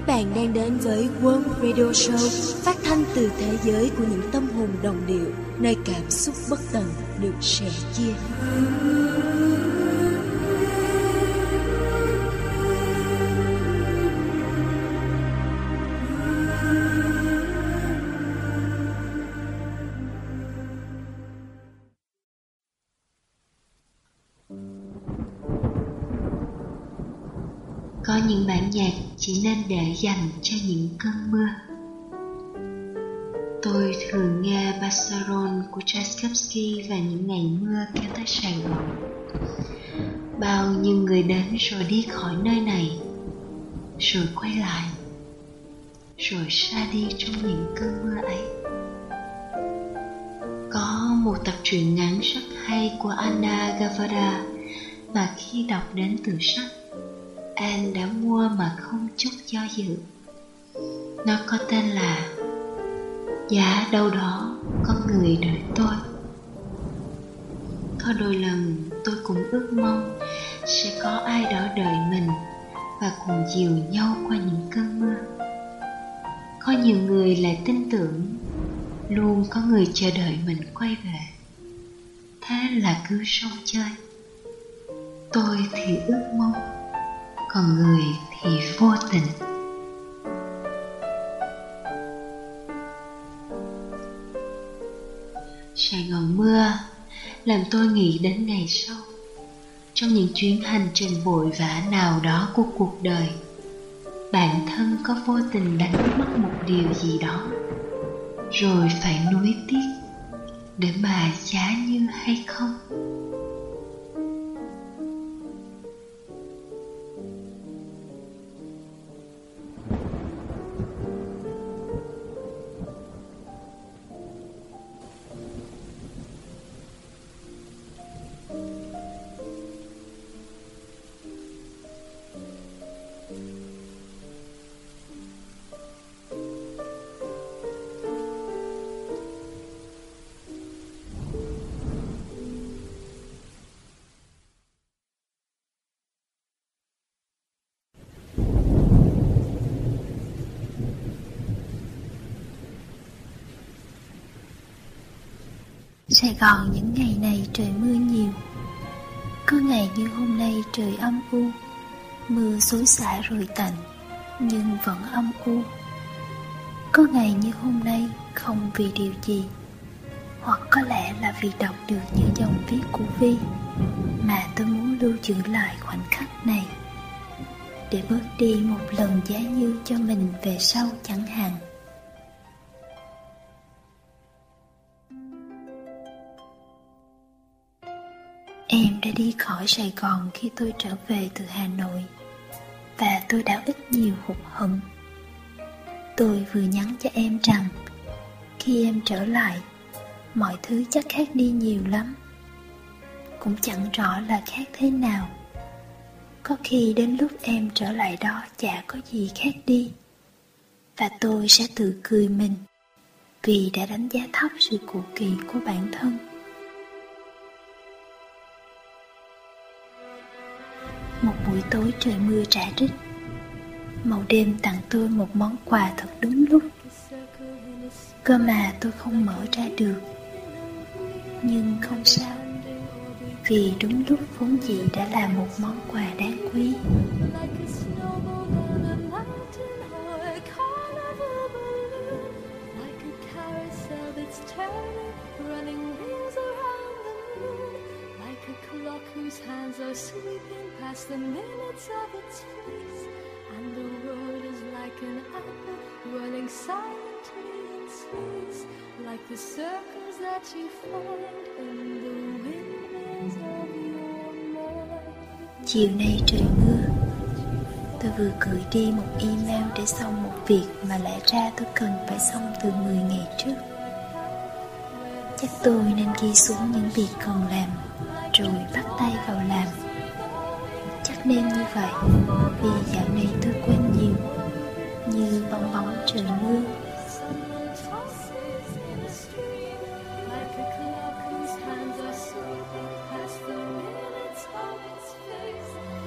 Các bạn đang đến với World Radio Show phát thanh từ thế giới của những tâm hồn đồng điệu, nơi cảm xúc bất tận được sẻ chia. Để dành cho những cơn mưa. Tôi thường nghe Bassaron của Tchaikovsky vào những ngày mưa kéo tới Sài Gòn. Bao nhiêu người đến rồi đi khỏi nơi này, rồi quay lại, rồi xa đi trong những cơn mưa ấy. Có một tập truyện ngắn rất hay của Anna Gavada mà khi đọc đến từ sách An đã mua mà không chút do dự. Nó có tên là Giá đâu đó có người đợi tôi. Có đôi lần tôi cũng ước mong Sẽ có ai đó đợi mình Và cùng dìu nhau qua những cơn mưa. Có nhiều người lại tin tưởng Luôn có người chờ đợi mình quay về. Thế là cứ sông chơi. Tôi thì ước mong còn người thì vô tình. Sài gòn mưa làm tôi nghĩ đến ngày sau. Trong những chuyến hành trình vội vã nào đó của cuộc đời, bản thân có vô tình đánh mất một điều gì đó, rồi phải nuối tiếc để mà giá như hay không? Sài Gòn những ngày này trời mưa nhiều. Có ngày như hôm nay trời âm u, Mưa xối xả rồi tạnh, Nhưng vẫn âm u. Có ngày như hôm nay không vì điều gì, Hoặc có lẽ là vì đọc được những dòng viết của Vi, Mà tôi muốn lưu giữ lại khoảnh khắc này, Để bước đi một lần giá như cho mình về sau chẳng hạn. Đã đi khỏi Sài Gòn khi tôi trở về từ Hà Nội, Và tôi đã ít nhiều hụt hẫng. Tôi vừa nhắn cho em rằng, Khi em trở lại, Mọi thứ chắc khác đi nhiều lắm. Cũng chẳng rõ là khác thế nào. Có khi đến lúc em trở lại đó chả có gì khác đi, Và tôi sẽ tự cười mình Vì đã đánh giá thấp sự cụ kỳ của bản thân. Một buổi tối trời mưa trả rít Màu đêm tặng tôi một món quà thật đúng lúc. Cơ mà tôi không mở ra được. Nhưng không sao, Vì đúng lúc vốn dĩ đã là một món quà đáng quý. Hands sweeping past the minutes of its face, and the world is like an apple running silently in space, like the circles that you find in the windmills of your mind. Chiều nay trời mưa Tôi vừa gửi đi một email để xong một việc mà lẽ ra tôi cần phải xong từ 10 ngày trước. Chắc tôi nên ghi xuống những việc còn làm rồi bắt tay vào làm nên như vậy vì dạo này tôi quên nhiều như bong bóng trời mưa.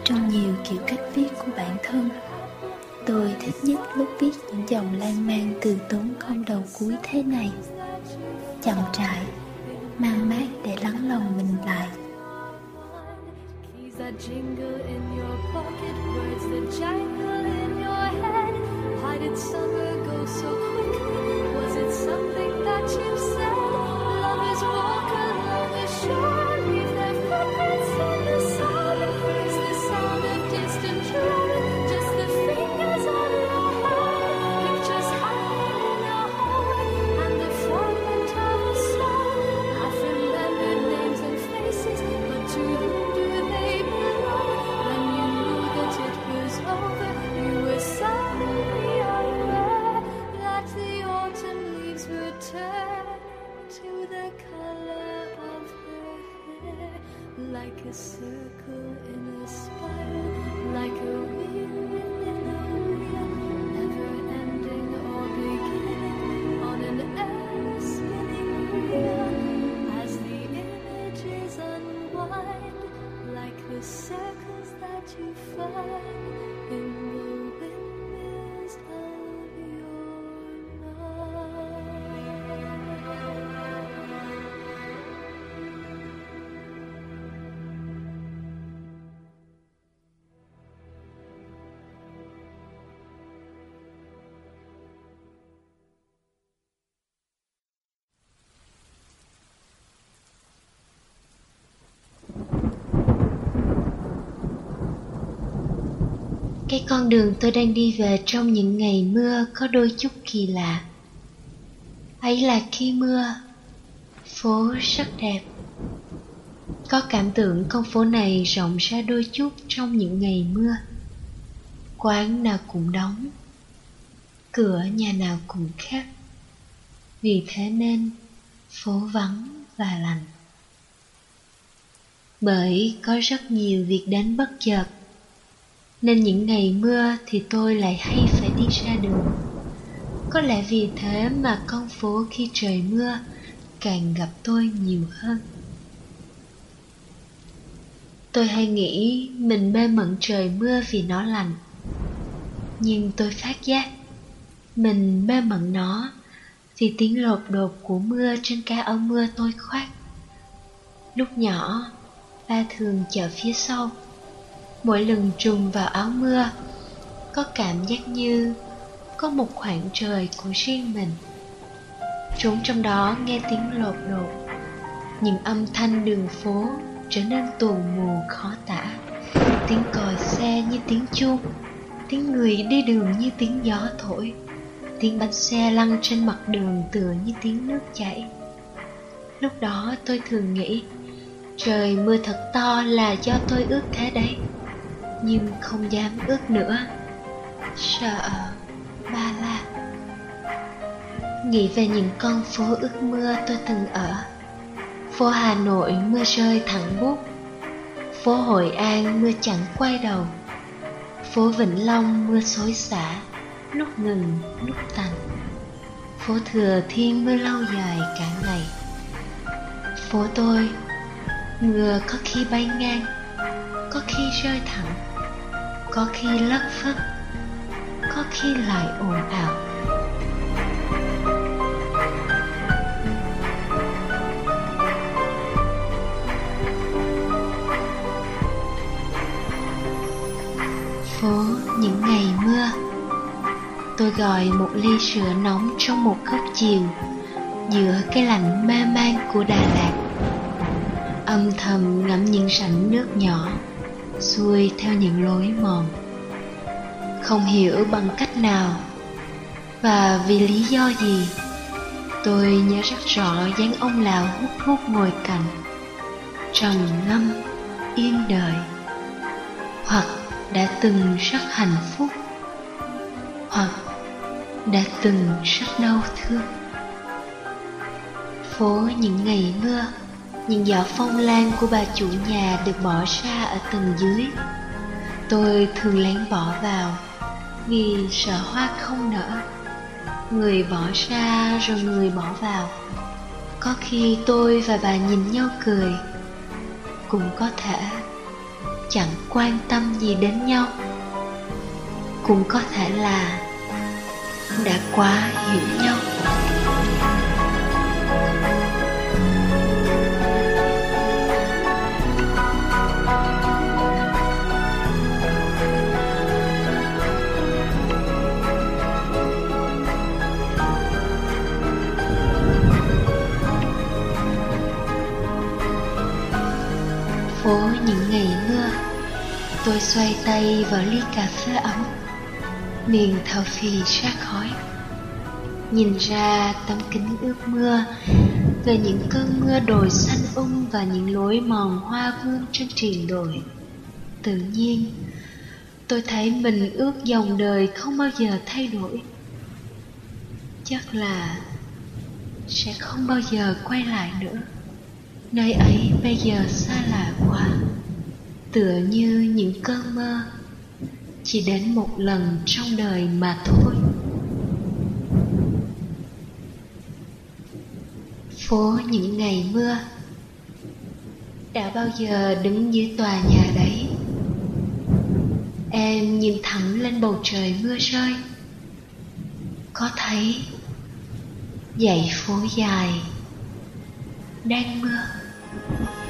Trong nhiều kiểu cách viết của bản thân Tôi thích nhất lúc viết những dòng lan man từ tốn không đầu cuối thế này. Chậm rãi, mang mát để lắng lòng mình lại. Jingle in your pocket, words that jangle in your head. Why did summer go so quickly? Was it something that you said? Circles that you find Cái con đường tôi đang đi về trong những ngày mưa có đôi chút kỳ lạ. Ấy là khi mưa, phố rất đẹp. Có cảm tưởng con phố này rộng ra đôi chút trong những ngày mưa. Quán nào cũng đóng, cửa nhà nào cũng khép. Vì thế nên phố vắng và lạnh. Bởi có rất nhiều việc đến bất chợt nên những ngày mưa thì tôi lại hay phải đi ra đường. Có lẽ vì thế mà con phố khi trời mưa càng gặp tôi nhiều hơn. Tôi hay nghĩ mình mê mẩn trời mưa vì nó lạnh. Nhưng tôi phát giác mình mê mẩn nó vì tiếng lột đột của mưa trên cái áo mưa tôi khoác. Lúc nhỏ, ba thường chở phía sau mỗi lần trùng vào áo mưa, có cảm giác như có một khoảng trời của riêng mình. Trốn trong đó nghe tiếng lột đột, những âm thanh đường phố trở nên tù mù khó tả. Tiếng còi xe như tiếng chuông, tiếng người đi đường như tiếng gió thổi, tiếng bánh xe lăn trên mặt đường tựa như tiếng nước chảy. Lúc đó tôi thường nghĩ, trời mưa thật to là do tôi ước thế đấy nhưng không dám ước nữa. Sợ, ba la. Nghĩ về những con phố ước mưa tôi từng ở. Phố hà nội mưa rơi thẳng bút. Phố hội an mưa chẳng quay đầu. Phố vĩnh long mưa xối xả, lúc ngừng, lúc tành phố thừa thiên mưa lâu dài cả ngày. Phố tôi, mưa có khi bay ngang, có khi rơi thẳng có khi lất phất, có khi lại ồn ào. Phố những ngày mưa, tôi gọi một ly sữa nóng trong một góc chiều giữa cái lạnh mê man của đà lạt. Âm thầm ngắm những rãnh nước nhỏ xuôi theo những lối mòn. Không hiểu bằng cách nào và vì lý do gì, tôi nhớ rất rõ dáng ông lão hút thuốc ngồi cạnh trầm ngâm yên đợi hoặc đã từng rất hạnh phúc, hoặc đã từng rất đau thương. Phố những ngày mưa những giỏ phong lan của bà chủ nhà được bỏ ra ở tầng dưới. Tôi thường lén bỏ vào, vì sợ hoa không nở. Người bỏ ra rồi người bỏ vào. Có khi tôi và bà nhìn nhau cười. Cũng có thể chẳng quan tâm gì đến nhau. Cũng có thể là đã quá hiểu nhau. Những ngày mưa, tôi xoay tay vào ly cà phê ấm. Miệng thở phì ra khói. Nhìn ra tấm kính ướt mưa về những cơn mưa đồi xanh ung và những lối mòn hoa vương trên triền đồi. Tự nhiên, tôi thấy mình ước dòng đời không bao giờ thay đổi. Chắc là sẽ không bao giờ quay lại nữa nơi ấy bây giờ xa lạ quá, tựa như những cơn mơ. Chỉ đến một lần trong đời mà thôi. Phố những ngày mưa, đã bao giờ đứng dưới tòa nhà đấy? Em nhìn thẳng lên bầu trời mưa rơi. Có thấy dãy phố dài đang mưa? Thank you.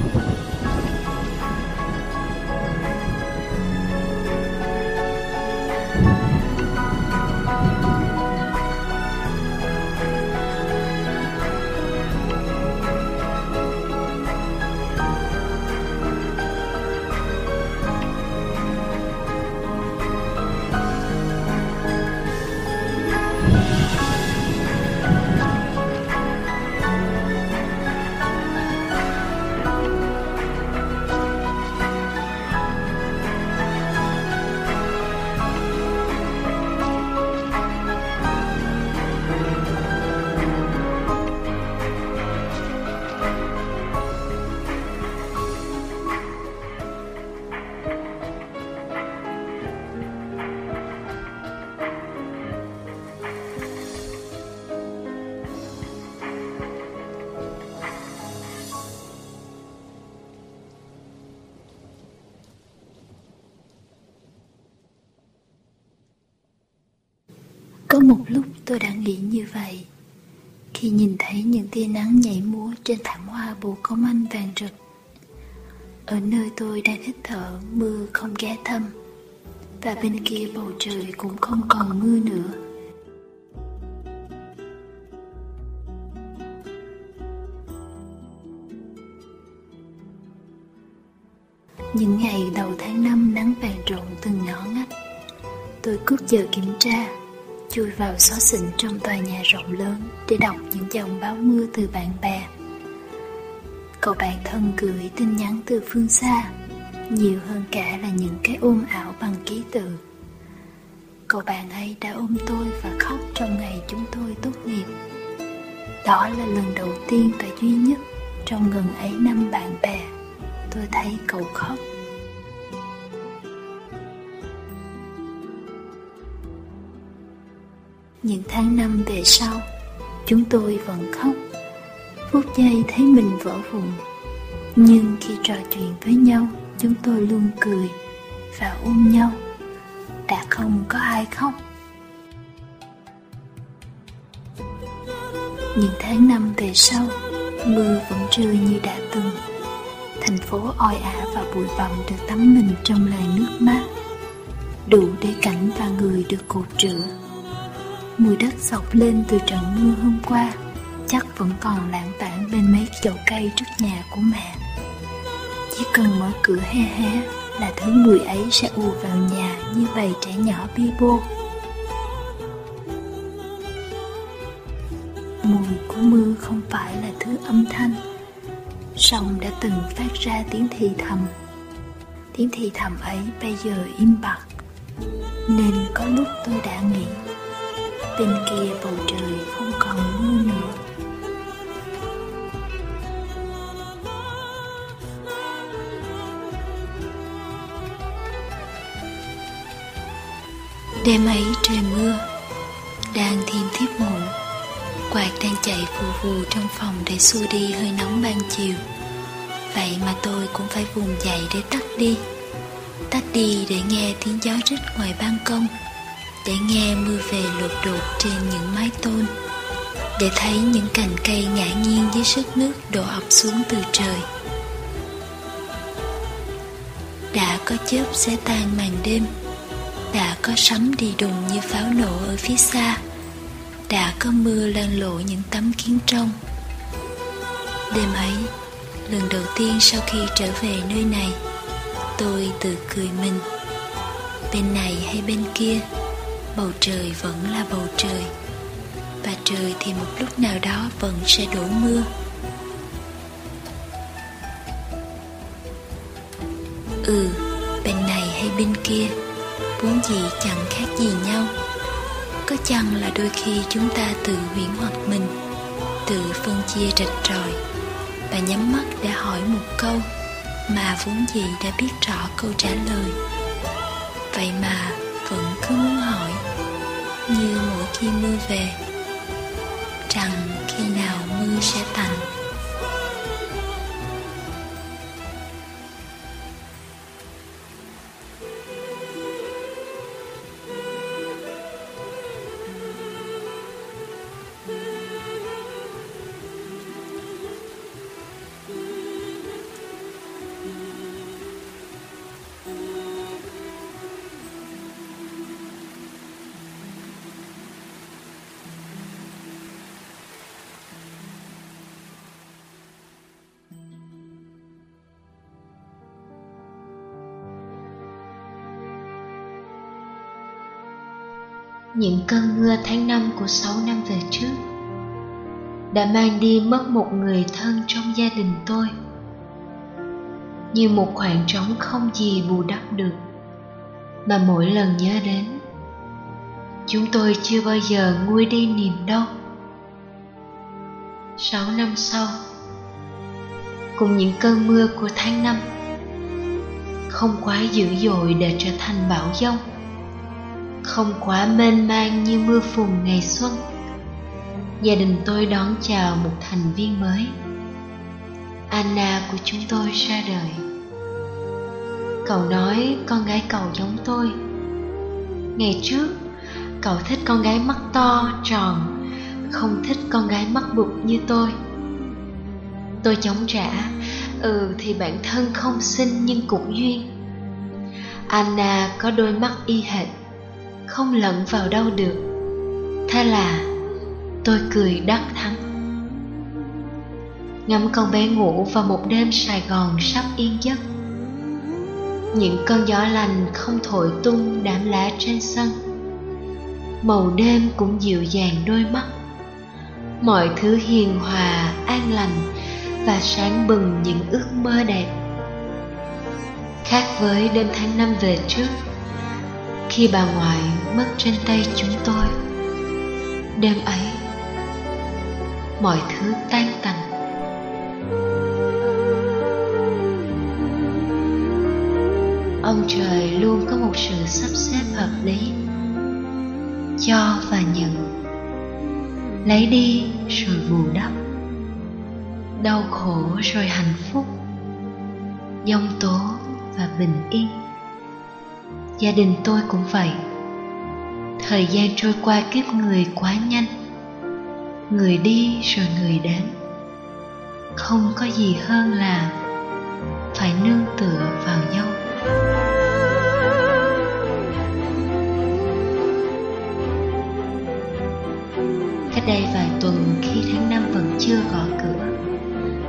Có một lúc tôi đã nghĩ như vậy. Khi nhìn thấy những tia nắng nhảy múa trên thảm hoa bồ công anh vàng rực, Ở nơi tôi đang hít thở, mưa không ghé thăm, Và bên kia bầu trời cũng không còn mưa nữa. Những ngày đầu tháng năm nắng vàng rộn từng ngõ ngách, Tôi cút giờ kiểm tra chui vào xó xỉnh trong tòa nhà rộng lớn để đọc những dòng báo mưa từ bạn bè. Cậu bạn thân gửi tin nhắn từ phương xa, nhiều hơn cả là những cái ôm ảo bằng ký tự. Cậu bạn ấy đã ôm tôi và khóc trong ngày chúng tôi tốt nghiệp. Đó là lần đầu tiên và duy nhất trong gần ấy năm bạn bè tôi thấy cậu khóc. Những tháng năm về sau, Chúng tôi vẫn khóc. Phút giây thấy mình vỡ vụn. Nhưng khi trò chuyện với nhau, Chúng tôi luôn cười Và ôm nhau. Đã không có ai khóc. Những tháng năm về sau, Mưa vẫn rơi như đã từng. Thành phố oi ả và bụi bặm được tắm mình trong làn nước mát. Đủ để cảnh và người được cột rửa. Mùi đất sọc lên từ trận mưa hôm qua, Chắc vẫn còn lãng tảng bên mấy chậu cây trước nhà của mẹ. Chỉ cần mở cửa he hé Là thứ mùi ấy sẽ ùa vào nhà như bầy trẻ nhỏ bi bô Mùi của mưa không phải là thứ âm thanh. Sông đã từng phát ra tiếng thì thầm. Tiếng thì thầm ấy bây giờ im bặt, Nên có lúc tôi đã nghĩ bên kia bầu trời không còn mưa nữa. Đêm ấy trời mưa, đang thêm thiếp ngủ quạt đang chạy phù phù trong phòng để xua đi hơi nóng ban chiều. Vậy mà tôi cũng phải vùng dậy để tắt đi. Tắt đi để nghe tiếng gió rít ngoài ban công để nghe mưa về lột đột trên những mái tôn, để thấy những cành cây ngã nghiêng dưới sức nước đổ ập xuống từ trời. Đã có chớp sẽ tan màn đêm, đã có sấm đi đùng như pháo nổ ở phía xa, đã có mưa lan lộ những tấm kiến trong. Đêm ấy, lần đầu tiên sau khi trở về nơi này, tôi tự cười mình, bên này hay bên kia bầu trời vẫn là bầu trời, và trời thì một lúc nào đó vẫn sẽ đổ mưa. Ừ bên này hay bên kia, vốn gì chẳng khác gì nhau. Có chăng là đôi khi chúng ta tự huyễn hoặc mình, tự phân chia rạch ròi và nhắm mắt để hỏi một câu mà vốn gì đã biết rõ câu trả lời? Vậy mà vẫn cứ muốn hỏi như mỗi khi mưa về rằng khi nào mưa sẽ tạnh những cơn mưa tháng năm của sáu năm về trước đã mang đi mất một người thân trong gia đình tôi. Như một khoảng trống không gì bù đắp được, mà mỗi lần nhớ đến, chúng tôi chưa bao giờ nguôi đi niềm đau. Sáu năm sau, cùng những cơn mưa của tháng năm, không quá dữ dội để trở thành bão giông không quá mênh mang như mưa phùn ngày xuân. Gia đình tôi đón chào một thành viên mới. Anna của chúng tôi ra đời. Cậu nói con gái cậu giống tôi. Ngày trước, cậu thích con gái mắt to, tròn, không thích con gái mắt bụt như tôi. Tôi chống trả ừ thì bản thân không xinh nhưng cũng duyên. Anna có đôi mắt y hệt không lẫn vào đâu được. Thế là, tôi cười đắc thắng. Ngắm con bé ngủ vào một đêm sài gòn sắp yên giấc. Những cơn gió lành không thổi tung đám lá trên sân. Màu đêm cũng dịu dàng đôi mắt. Mọi thứ hiền hòa, an lành và sáng bừng những ước mơ đẹp. Khác với đêm tháng năm về trước khi bà ngoại mất trên tay chúng tôi. Đêm ấy, mọi thứ tan tành. Ông trời luôn có một sự sắp xếp hợp lý cho và nhận. Lấy đi rồi bù đắp, đau khổ rồi hạnh phúc, giông tố và bình yên gia đình tôi cũng vậy. Thời gian trôi qua kiếp người quá nhanh. Người đi rồi người đến. Không có gì hơn là phải nương tựa vào nhau. Cách đây vài tuần khi tháng năm vẫn chưa gõ cửa,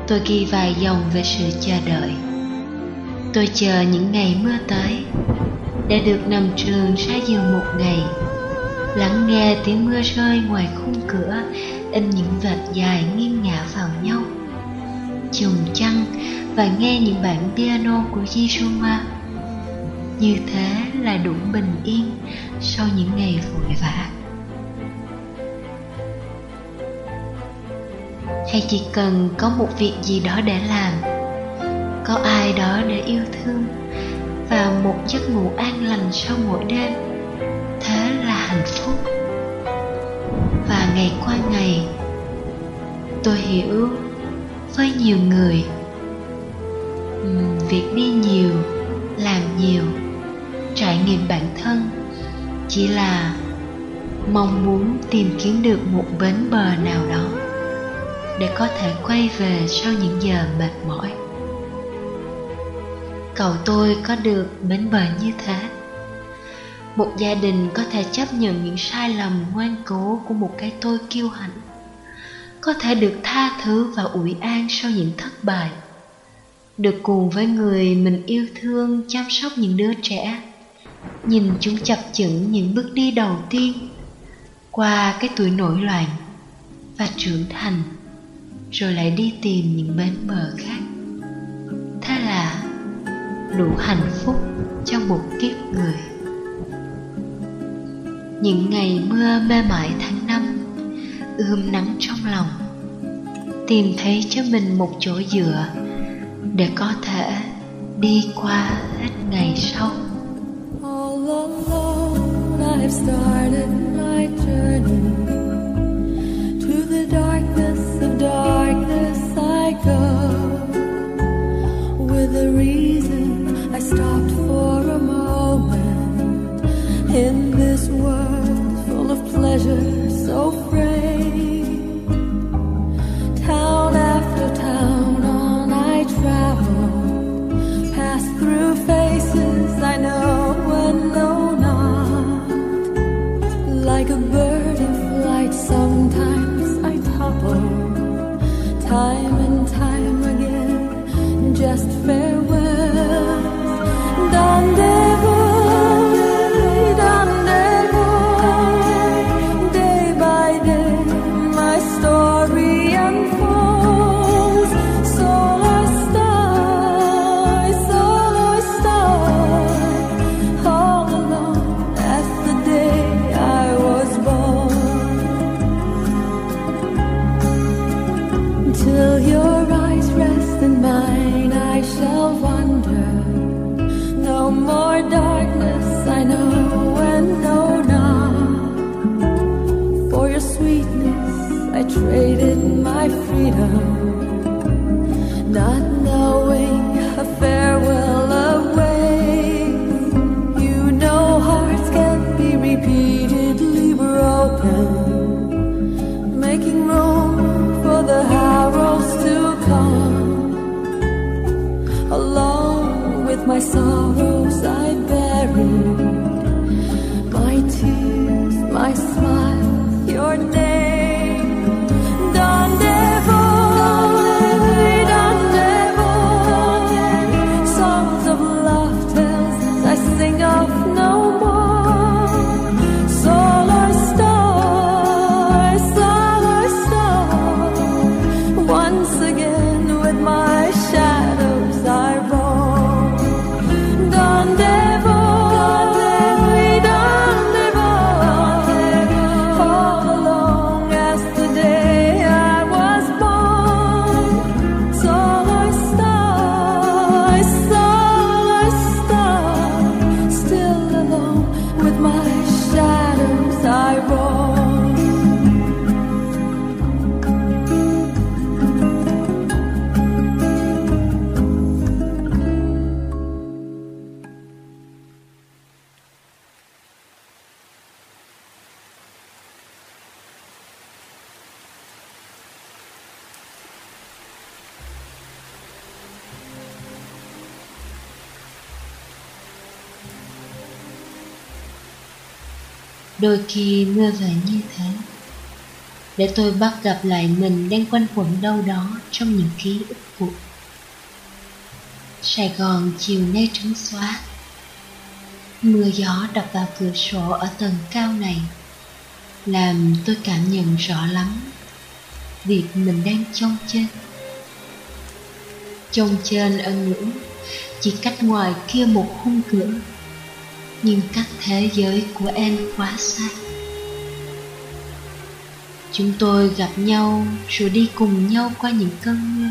tôi ghi vài dòng về sự chờ đợi tôi chờ những ngày mưa tới để được nằm trường ra giường một ngày. Lắng nghe tiếng mưa rơi ngoài khung cửa, in những vệt dài nghiêng ngả vào nhau. Chùm chăn và nghe những bản piano của Jisuma như thế là đủ bình yên sau những ngày vội vã. Hay chỉ cần có một việc gì đó để làm ai đó để yêu thương và một giấc ngủ an lành sau mỗi đêm, thế là hạnh phúc. Và ngày qua ngày, tôi hiểu với nhiều người việc đi nhiều, làm nhiều, trải nghiệm bản thân chỉ là mong muốn tìm kiếm được một bến bờ nào đó để có thể quay về sau những giờ mệt mỏi cậu tôi có được bến bờ như thế. Một gia đình có thể chấp nhận những sai lầm ngoan cố của một cái tôi kiêu hãnh, có thể được tha thứ và ủi an sau những thất bại, được cùng với người mình yêu thương chăm sóc những đứa trẻ, nhìn chúng chập chững những bước đi đầu tiên qua cái tuổi nổi loạn và trưởng thành, rồi lại đi tìm những bến bờ khác. Thế là đủ hạnh phúc cho một kiếp người những ngày mưa mê mải tháng năm ươm nắng trong lòng tìm thấy cho mình một chỗ dựa để có thể đi qua hết ngày sau All alone, I've started my journey. To the darkness of darkness I go. With a reason, I stopped for a moment. In đôi khi mưa về như thế. Để tôi bắt gặp lại mình đang quanh quẩn đâu đó trong những ký ức cũ. Sài gòn chiều nay trắng xóa. Mưa gió đập vào cửa sổ ở tầng cao này, làm tôi cảm nhận rõ lắm việc mình đang trông trên. Trông trên ở ngưỡng, chỉ cách ngoài kia một khung cửa nhưng cách thế giới của em quá xa. Chúng tôi gặp nhau rồi đi cùng nhau qua những cơn mưa.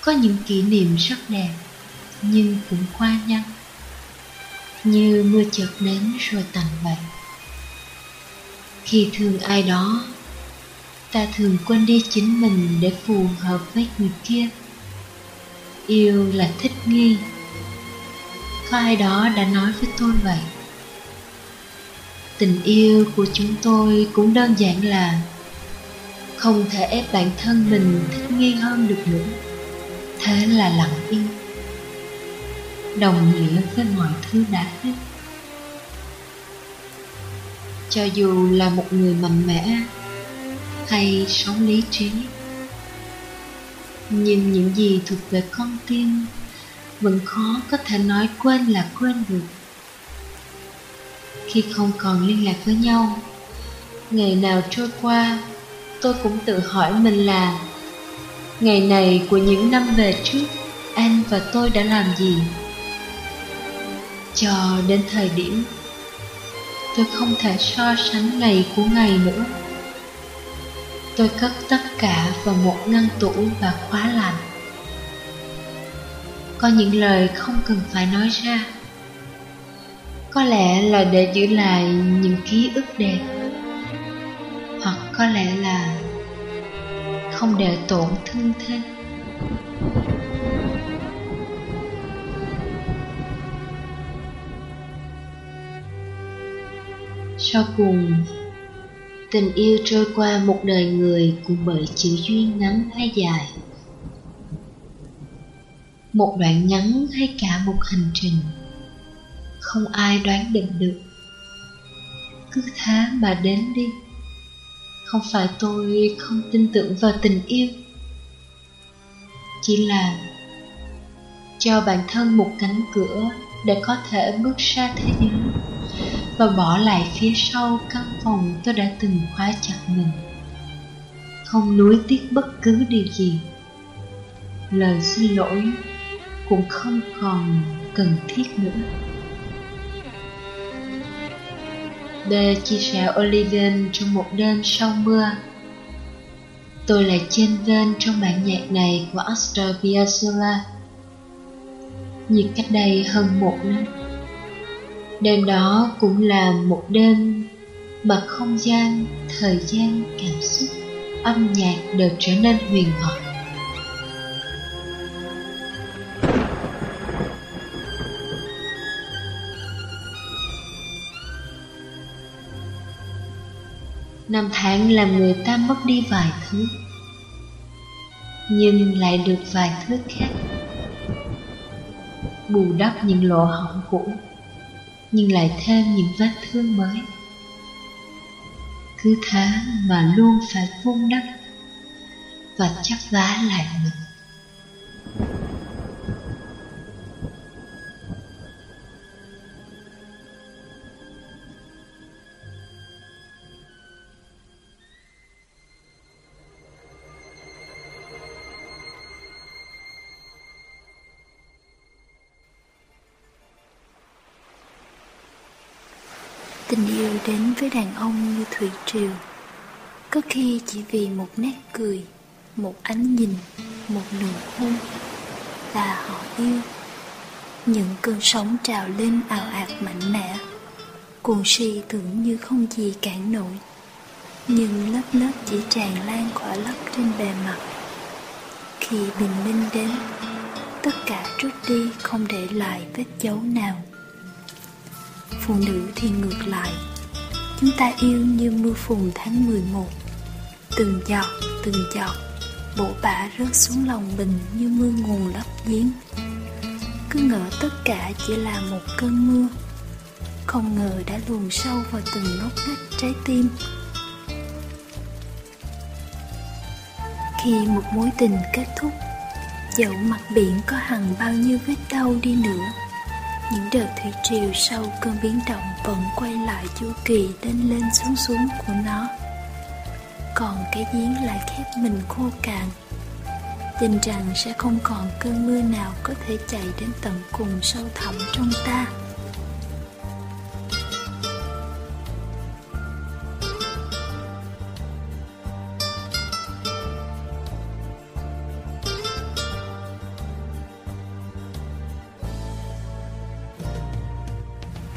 Có những kỷ niệm rất đẹp, nhưng cũng qua nhau như mưa chợt đến rồi tàn vậy khi thương ai đó, ta thường quên đi chính mình để phù hợp với người kia. Yêu là thích nghi có ai đó đã nói với tôi vậy. Tình yêu của chúng tôi cũng đơn giản là không thể ép bản thân mình thích nghi hơn được nữa. Thế là lặng yên đồng nghĩa với mọi thứ đã hết. Cho dù là một người mạnh mẽ hay sống lý trí, nhưng những gì thuộc về con tim vẫn khó có thể nói quên là quên được. Khi không còn liên lạc với nhau, ngày nào trôi qua, tôi cũng tự hỏi mình là, ngày này của những năm về trước, anh và tôi đã làm gì? Cho đến thời điểm, tôi không thể so sánh ngày của ngày nữa. Tôi cất tất cả vào một ngăn tủ và khóa lạnh có những lời không cần phải nói ra. Có lẽ là để giữ lại những ký ức đẹp, hoặc có lẽ là không để tổn thương thêm. Sau cùng, tình yêu trôi qua một đời người cũng bởi chữ duyên ngắn hay dài một đoạn ngắn hay cả một hành trình. Không ai đoán định được. Cứ thế mà đến đi. Không phải tôi không tin tưởng vào tình yêu. Chỉ là cho bản thân một cánh cửa để có thể bước ra thế giới và bỏ lại phía sau căn phòng tôi đã từng khóa chặt mình. Không nuối tiếc bất cứ điều gì. Lời xin lỗi cũng không còn cần thiết nữa. B chia sẻ Oliven trong một đêm sau mưa. Tôi là trên ven trong bản nhạc này của Astor Piazzolla. Như cách đây hơn một năm. Đêm đó cũng là một đêm mà không gian, thời gian, cảm xúc, âm nhạc đều trở nên huyền thoại. Năm tháng làm người ta mất đi vài thứ, Nhưng lại được vài thứ khác. Bù đắp những lỗ hỏng cũ, nhưng lại thêm những vết thương mới. Cứ thế mà luôn phải vun đắp, và chắc vá lại mình đến với đàn ông như thủy triều. Có khi chỉ vì một nét cười, Một ánh nhìn, Một nụ hôn Là họ yêu. Những cơn sóng trào lên ảo ạt mạnh mẽ, Cuồng si tưởng như không gì cản nổi. Nhưng lớp lớp chỉ tràn lan khỏa lấp trên bề mặt. Khi bình minh đến, Tất cả rút đi không để lại vết dấu nào. Phụ nữ thì ngược lại. Chúng ta yêu như mưa phùn tháng 11 Từng giọt, từng giọt Bổ bả rớt xuống lòng mình như mưa nguồn lấp giếng Cứ ngỡ tất cả chỉ là một cơn mưa. Không ngờ đã luồn sâu vào từng ngóc ngách trái tim. Khi một mối tình kết thúc Dẫu mặt biển có hằng bao nhiêu vết đau đi nữa những đợt thủy triều sau cơn biến động vẫn quay lại chu kỳ lên lên xuống xuống của nó. Còn cái giếng lại khép mình khô cạn. Tin rằng sẽ không còn cơn mưa nào có thể chạy đến tận cùng sâu thẳm trong ta.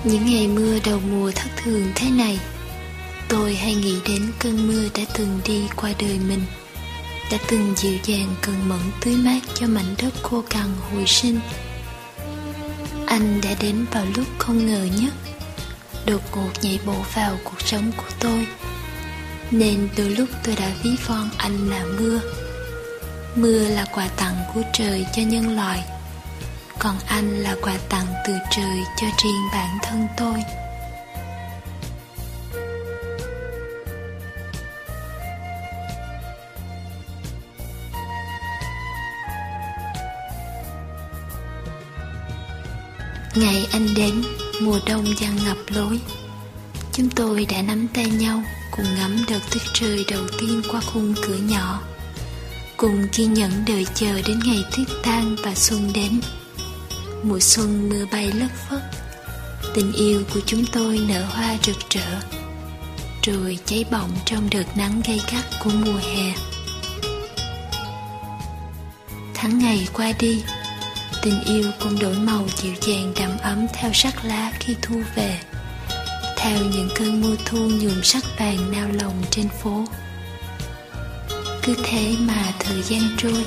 Những ngày mưa đầu mùa thất thường thế này. Tôi hay nghĩ đến cơn mưa đã từng đi qua đời mình, Đã từng dịu dàng cần mẫn tưới mát cho mảnh đất khô cằn hồi sinh. Anh đã đến vào lúc không ngờ nhất, đột ngột nhảy bổ vào cuộc sống của tôi. Nên từ lúc tôi đã ví von anh là mưa. Mưa là quà tặng của trời cho nhân loại còn anh là quà tặng từ trời cho riêng bản thân tôi. Ngày anh đến, mùa đông giăng ngập lối. Chúng tôi đã nắm tay nhau Cùng ngắm đợt tuyết rơi đầu tiên qua khung cửa nhỏ Cùng kiên nhẫn đợi chờ đến ngày tuyết tan và xuân đến. Mùa xuân mưa bay lất phất. Tình yêu của chúng tôi nở hoa rực rỡ. Rồi cháy bỏng trong đợt nắng gay gắt của mùa hè. Tháng ngày qua đi, Tình yêu cũng đổi màu dịu dàng đậm ấm theo sắc lá khi thu về. Theo những cơn mưa thu nhuộm sắc vàng nao lòng trên phố. Cứ thế mà thời gian trôi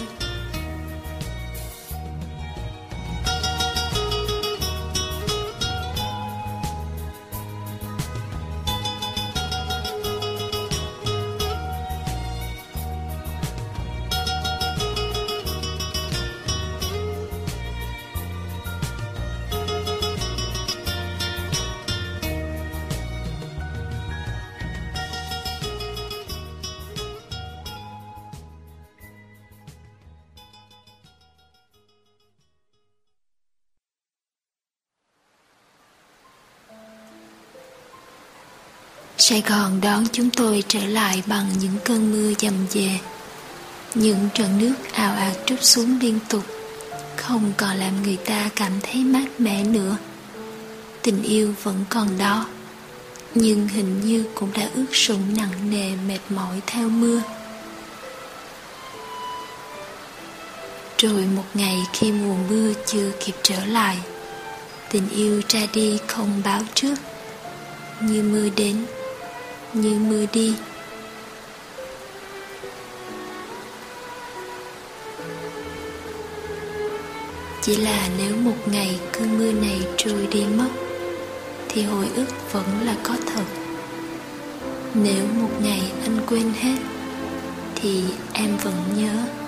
Sài Gòn đón chúng tôi trở lại bằng những cơn mưa dầm dề. Những trận nước ào ạt trút xuống liên tục, Không còn làm người ta cảm thấy mát mẻ nữa. Tình yêu vẫn còn đó, Nhưng hình như cũng đã ướt sũng nặng nề mệt mỏi theo mưa. Rồi một ngày khi mùa mưa chưa kịp trở lại, Tình yêu ra đi không báo trước. Như mưa đến như mưa đi. Chỉ là nếu một ngày cơn mưa này trôi đi mất, thì hồi ức vẫn là có thật. Nếu một ngày anh quên hết, thì em vẫn nhớ.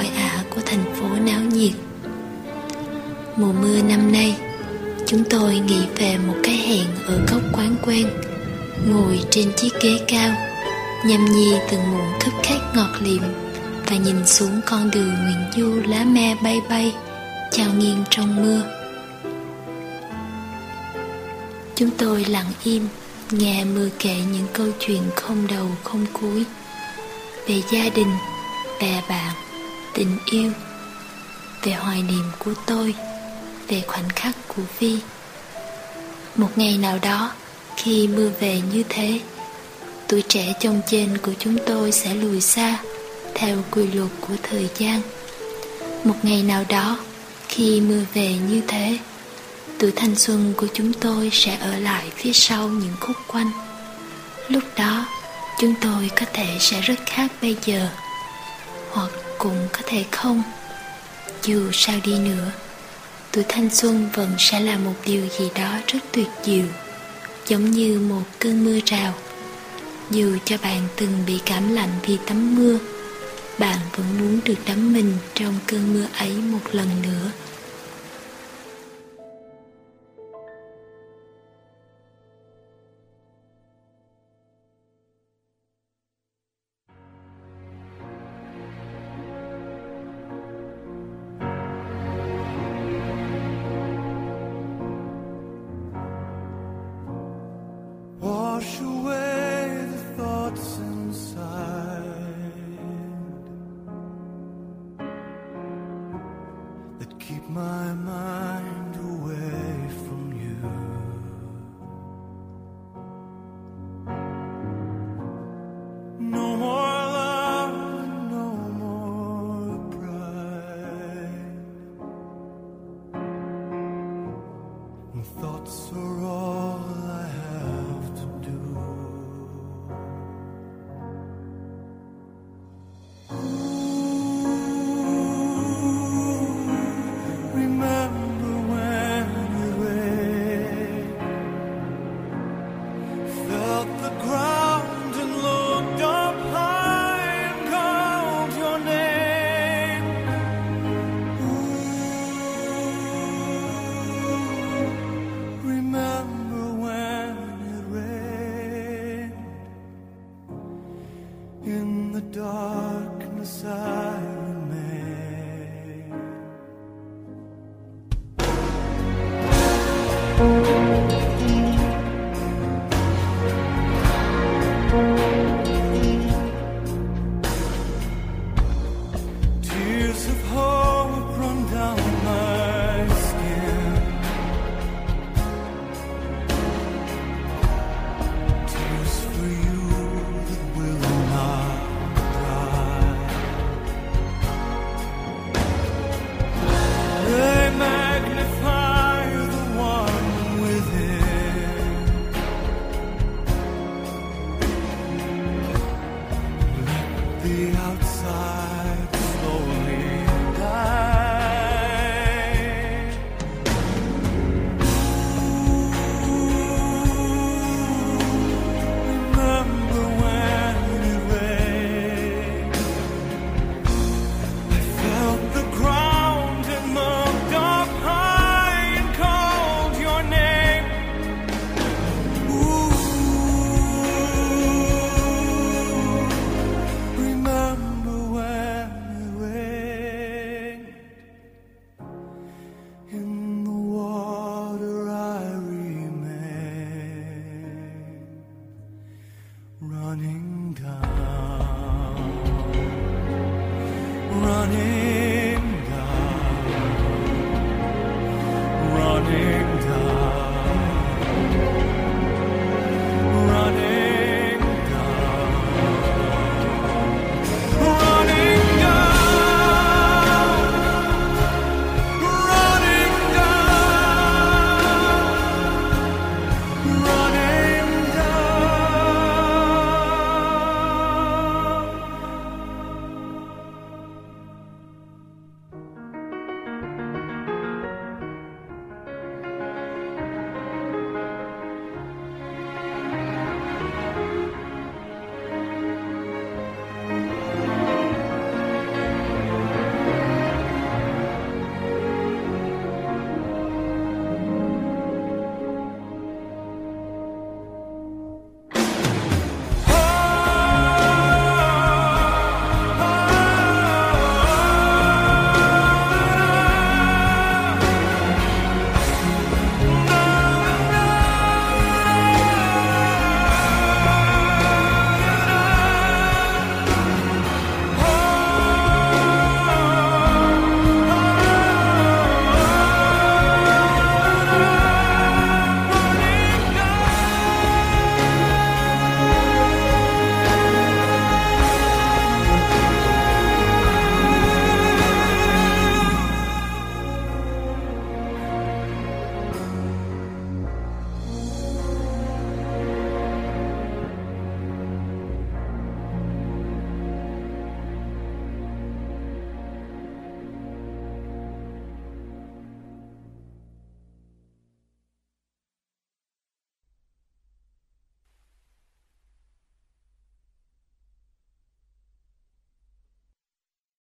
Cái oi ả của thành phố náo nhiệt. Mùa mưa năm nay Chúng tôi nghĩ về một cái hẹn ở góc quán quen Ngồi trên chiếc ghế cao Nhâm nhi từng muỗng thức khách ngọt liệm Và nhìn xuống con đường Nguyễn Du lá me bay bay Chào nghiêng trong mưa. Chúng tôi lặng im Nghe mưa kể những câu chuyện không đầu không cuối Về gia đình, bè bạn, tình yêu, Về hoài niệm của tôi, Về khoảnh khắc của Vi. Một ngày nào đó, Khi mưa về như thế, Tuổi trẻ trong trên của chúng tôi sẽ lùi xa Theo quy luật của thời gian. Một ngày nào đó, Khi mưa về như thế, tuổi thanh xuân của chúng tôi sẽ ở lại phía sau những khúc quanh. Lúc đó, chúng tôi có thể sẽ rất khác bây giờ, hoặc cũng có thể không? Dù sao đi nữa, tuổi thanh xuân vẫn sẽ là một điều gì đó rất tuyệt diệu, giống như một cơn mưa rào. Dù cho bạn từng bị cảm lạnh vì tắm mưa, bạn vẫn muốn được đắm mình trong cơn mưa ấy một lần nữa.